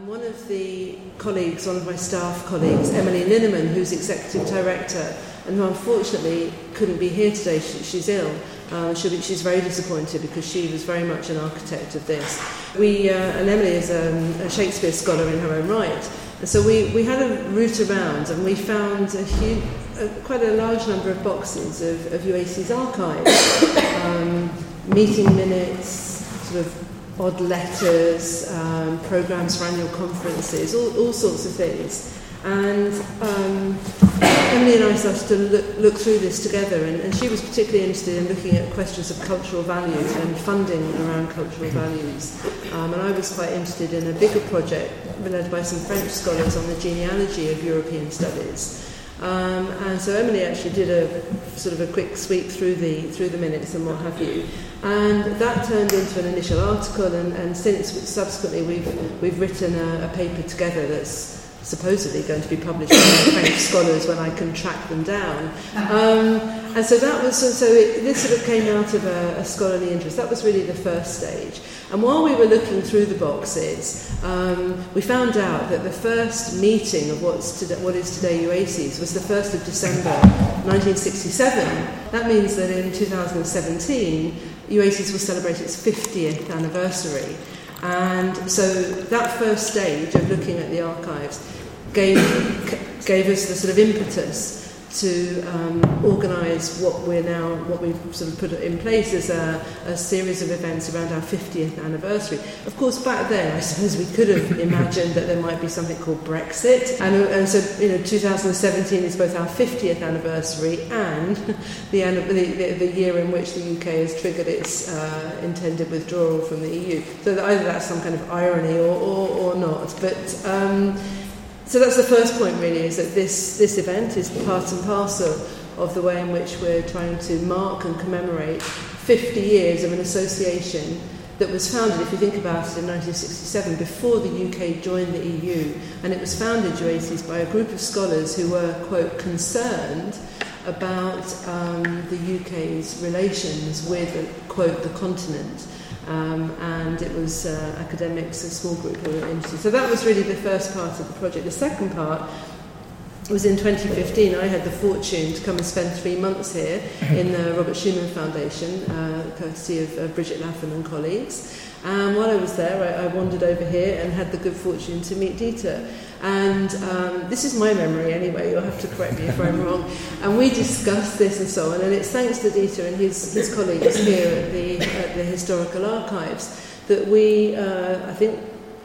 Um, one of the colleagues, one of my staff colleagues, Emily Linneman, who's executive director, and who unfortunately couldn't be here today, she, she's ill. Um, she'll be, she's very disappointed because she was very much an architect of this. We, uh, and Emily is um, a Shakespeare scholar in her own right. And so we, we had a route around and we found a huge, a, quite a large number of boxes of, of UACES archives, um, meeting minutes, sort of odd letters, um, programs for annual conferences, all, all sorts of things. And um, Emily and I started to look, look through this together, and, and she was particularly interested in looking at questions of cultural values and funding around cultural values. Um, and I was quite interested in a bigger project led by some French scholars on the genealogy of European studies. Um, and so Emily actually did a sort of a quick sweep through the through the minutes and what have you, and that turned into an initial article. And, and since subsequently we've we've written a, a paper together that's supposedly going to be published by French scholars when I can track them down. Um, and so that was so it, this sort of came out of a, a scholarly interest. That was really the first stage. And while we were looking through the boxes, um, we found out that the first meeting of what's today, what is today UACES was the 1st of December 1967. That means that in 2017, UACES will celebrate its 50th anniversary. And so that first stage of looking at the archives gave, gave us the sort of impetus to um, organise what we're now, what we've sort of put in place as a, a series of events around our 50th anniversary. Of course, back then, I suppose we could have imagined that there might be something called Brexit, and, and so you know, 2017 is both our 50th anniversary and the, the, the year in which the UK has triggered its uh, intended withdrawal from the EU. So either that's some kind of irony or, or, or not, but. Um, so that's the first point, really, is that this, this event is part and parcel of the way in which we're trying to mark and commemorate 50 years of an association that was founded, if you think about it, in 1967, before the UK joined the EU. And it was founded, UACES, by a group of scholars who were, quote, concerned about um, the UK's relations with, quote, the continent. Um, and it was uh, academics, a small group who were interested. So that was really the first part of the project. The second part was in 2015. I had the fortune to come and spend three months here in the Robert Schuman Foundation, uh, courtesy of Brigid Laffan and colleagues. And while I was there, I, I wandered over here and had the good fortune to meet Dieter. And um, this is my memory anyway, you'll have to correct me if I'm wrong. And we discussed this and so on, and it's thanks to Dieter and his, his colleagues here at the, at the Historical Archives that we, uh, I think,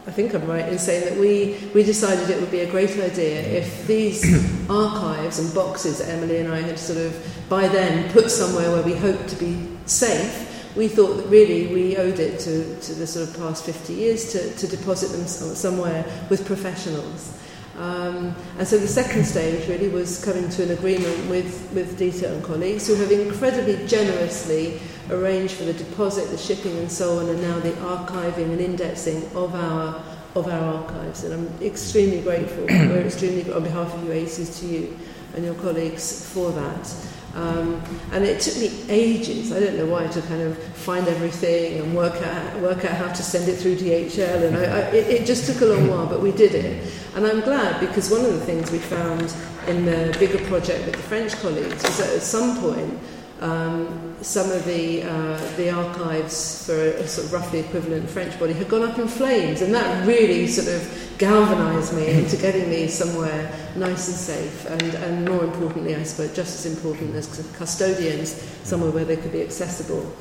I think I'm right in saying that we, we decided it would be a great idea if these archives and boxes that Emily and I had sort of by then put somewhere where we hoped to be safe, we thought that really we owed it to, to the sort of past 50 years to, to deposit them somewhere with professionals. Um, and so the second stage really was coming to an agreement with, with Dieter and colleagues who have incredibly generously arranged for the deposit, the shipping and so on, and now the archiving and indexing of our, of our archives. And I'm extremely grateful, we're extremely, on behalf of UACES, to you and your colleagues for that. Um, and it took me ages, I don't know why, to kind of find everything and work out, work out how to send it through DHL. And I, I, it, it just took a long while, but we did it. And I'm glad because one of the things we found in the bigger project with the French colleagues was that at some point um, some of the, uh, the archives for a, sort of roughly equivalent French body had gone up in flames, and that really sort of galvanised me into getting me somewhere nice and safe, and, and more importantly, I suppose, just as important as custodians, somewhere where they could be accessible.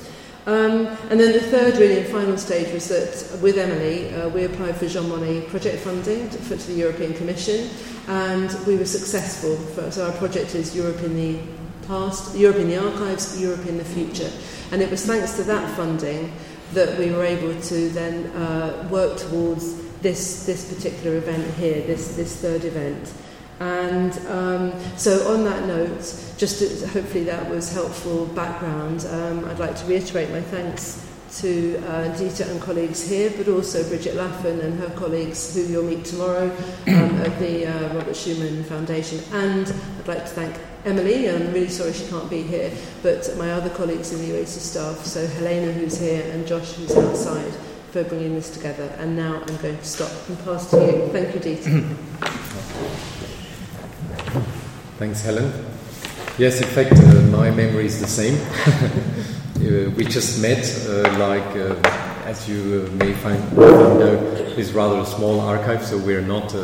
Um, and then the third, really, and final stage was that with Emily, uh, we applied for Jean Monnet project funding to, for, to the European Commission, and we were successful. For, so our project is Europe in the past, Europe in the archives, Europe in the future. And it was thanks to that funding that we were able to then uh, work towards this, this particular event here, this, this third event. And um, so, on that note, just to, hopefully that was helpful background, um, I'd like to reiterate my thanks to uh, Dieter and colleagues here, but also Brigid Laffan and her colleagues who you'll meet tomorrow um, at the uh, Robert Schuman Foundation. And I'd like to thank Emily, I'm really sorry she can't be here, but my other colleagues in the UACES staff, so Helena who's here and Josh who's outside, for bringing this together. And now I'm going to stop and pass to you. Thank you, Dieter. Thanks, Helen. Yes, in fact, uh, my memory is the same. uh, we just met, uh, like, uh, as you uh, may find, find is rather a small archive, so we're not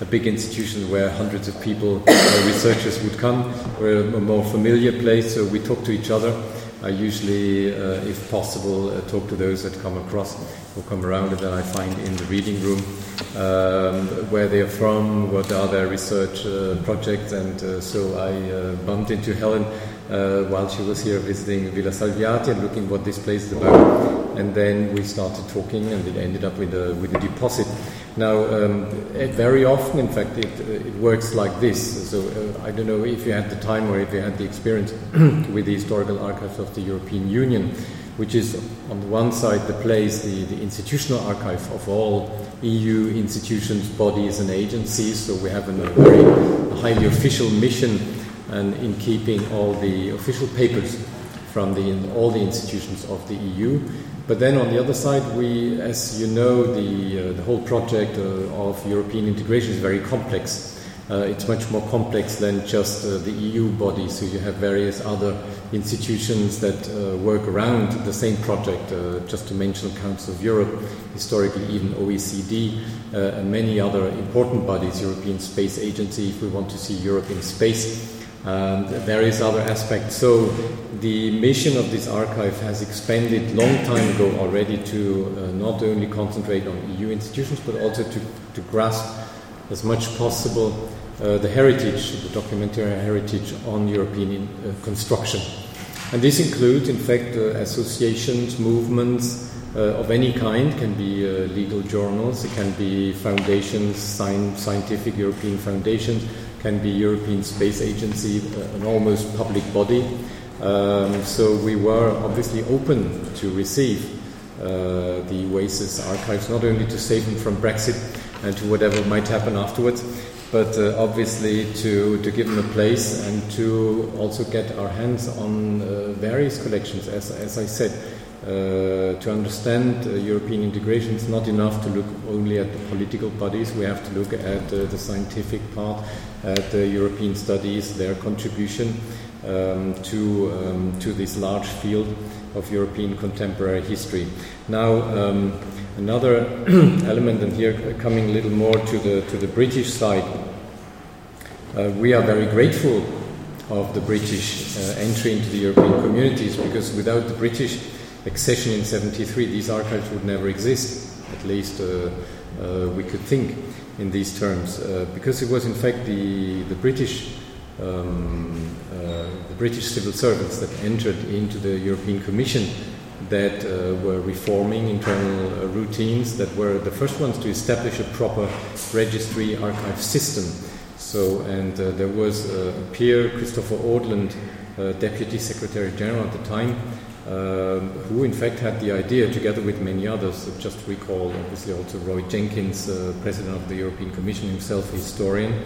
a big institution where hundreds of people, researchers would come. We're a more familiar place, so we talk to each other. I usually, if possible, talk to those that come across or come around and that I find in the reading room um, where they are from, what are their research uh, projects, and uh, so I uh, bumped into Helen uh, while she was here visiting Villa Salviati and looking what this place is about, and then we started talking, and it ended up with a with a deposit. Now, um, very often, in fact, it, uh, it works like this. So uh, I don't know if you had the time or if you had the experience with the historical archives of the European Union which is on the one side the place, the, the institutional archive of all EU institutions, bodies, and agencies. So we have a very highly official mission and in keeping all the official papers from the, all the institutions of the EU. But then on the other side, we, as you know, the, uh, the whole project uh, of European integration is very complex. Uh, it's much more complex than just uh, the EU body, so you have various other institutions that uh, work around the same project, uh, just to mention Council of Europe, historically even OECD, and many other important bodies, European Space Agency, if we want to see Europe in space, and various other aspects. So the mission of this archive has expanded long time ago already to uh, not only concentrate on EU institutions, but also to, to grasp as much possible uh, the heritage, the documentary heritage on European uh, construction. And this includes, in fact, uh, associations, movements uh, of any kind, can be uh, legal journals, it can be foundations, scientific European foundations, can be European Space Agency, an almost public body. Um, so we were obviously open to receive uh, the UACES archives, not only to save them from Brexit and to whatever might happen afterwards, but uh, obviously to, to give them a place and to also get our hands on uh, various collections. As, as I said, uh, to understand uh, European integration, it's not enough to look only at the political bodies. We have to look at uh, the scientific part, at the European studies, their contribution um, to, um, to this large field of European contemporary history. Now, um, Another element, and here coming a little more to the, to the British side, uh, we are very grateful of the British uh, entry into the European communities because without the British accession in 73, these archives would never exist. At least uh, uh we could think in these terms, uh, because it was in fact the, the British um, the British civil servants that entered into the European Commission that uh, were reforming internal uh, routines, that were the first ones to establish a proper registry archive system. So, and uh, there was uh, Peer Christopher Audland, uh, Deputy Secretary General at the time, um, who in fact had the idea, together with many others, just recall obviously also Roy Jenkins, uh, President of the European Commission himself, a historian.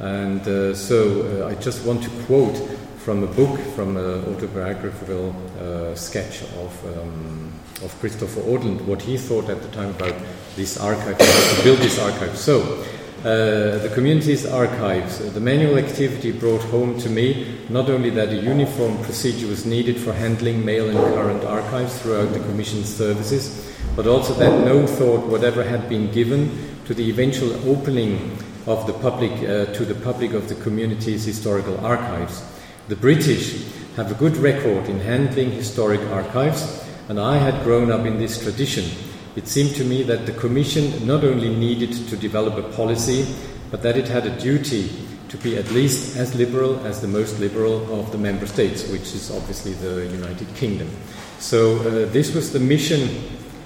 And so I just want to quote from a book, from an autobiographical uh, sketch of, um, of Christopher Audland, what he thought at the time about this archive, how to build this archive. So, uh, the community's archives, the manual activity brought home to me not only that a uniform procedure was needed for handling mail and current archives throughout the Commission's services, but also that no thought whatever had been given to the eventual opening of the public uh, to the public of the community's historical archives. The British have a good record in handling historic archives, and I had grown up in this tradition. It seemed to me that the Commission not only needed to develop a policy, but that it had a duty to be at least as liberal as the most liberal of the member states, which is obviously the United Kingdom. So, uh, this was the mission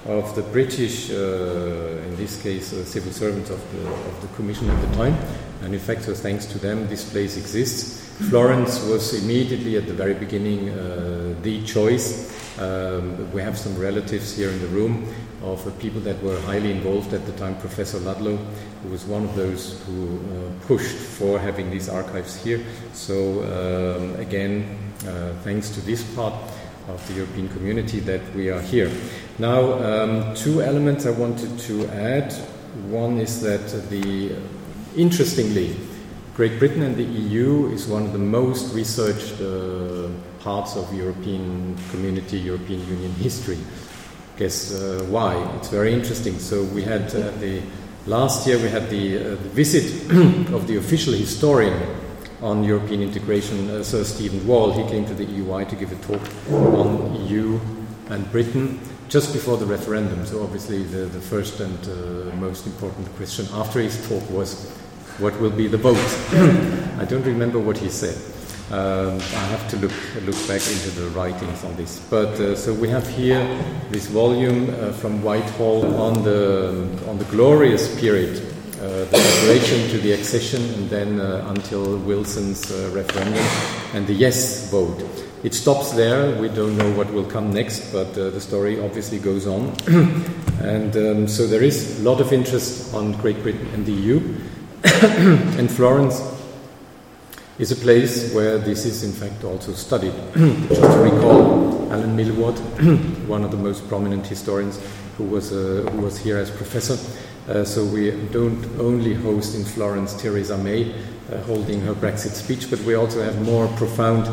of the British, uh, in this case, uh, civil servants of the, of the Commission at the time. And in fact, so thanks to them, this place exists. Florence was immediately at the very beginning uh, the choice. Um, we have some relatives here in the room of uh, people that were highly involved at the time. Professor Ludlow, who was one of those who uh, pushed for having these archives here. So, um, again, uh, thanks to this part of the European community that we are here. Now, um, two elements I wanted to add. One is that the interestingly, Great Britain and the EU is one of the most researched uh, parts of European community, European Union history. Guess uh, why? It's very interesting. So we had uh, the last year we had the, uh, the visit of the official historian on European integration, uh, Sir Stephen Wall. He came to the EUI to give a talk on EU and Britain just before the referendum. So obviously the, the first and uh, most important question after his talk was what will be the vote. I don't remember what he said. Um, I have to look look back into the writings on this. But uh, so we have here this volume uh, from Whitehall on the on the glorious period, uh, the preparation to the accession, and then uh, until Wilson's uh, referendum and the yes vote. It stops there. We don't know what will come next, but the story obviously goes on. and um, so there is a lot of interest on Great Britain and the EU. and Florence is a place where this is in fact also studied. Just to recall, Alan Milward, one of the most prominent historians who was, uh, who was here as professor. Uh, so we don't only host in Florence Theresa May uh, holding her Brexit speech, but we also have more profound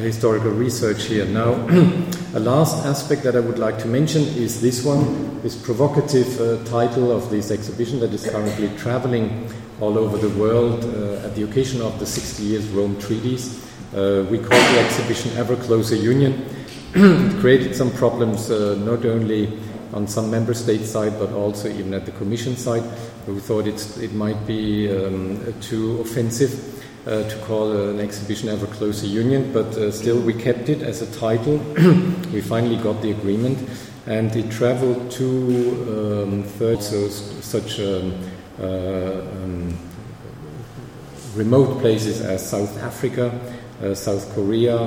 historical research here. Now, a last aspect that I would like to mention is this one, this provocative uh, title of this exhibition that is currently traveling all over the world uh, at the occasion of the 60 years Rome treaties. Uh, we call the exhibition Ever Closer Union. it created some problems uh, not only on some member state side but also even at the commission side. We thought it might be um, too offensive. Uh, to call uh, an exhibition Ever Closer Union, but uh, still we kept it as a title. we finally got the agreement, and it traveled to um, third, so such um, uh, um, remote places as South Africa, uh, South Korea,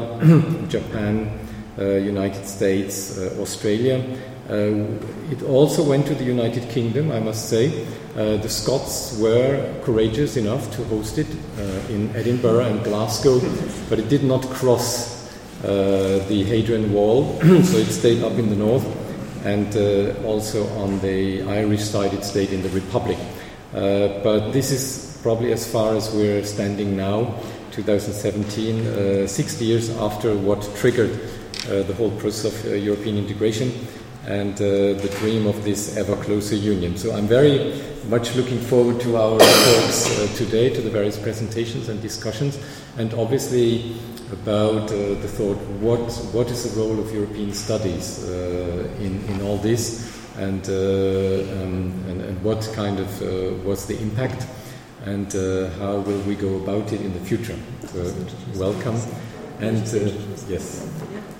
Japan, uh, United States, Australia. It also went to the United Kingdom, I must say. the Scots were courageous enough to host it in Edinburgh and Glasgow, but it did not cross uh, the Hadrian Wall, so it stayed up in the north, and uh, also on the Irish side, it stayed in the Republic. Uh, but this is probably as far as we're standing now, 2017, uh, 60 years after what triggered uh, the whole process of European integration and the dream of this ever closer union. So I'm very much looking forward to our talks uh, today, to the various presentations and discussions, and obviously about uh, the thought what what is the role of European studies uh, in in all this, and, uh, um, and, and, what kind of uh, was the impact and uh, how will we go about it in the future. So, welcome. And yes.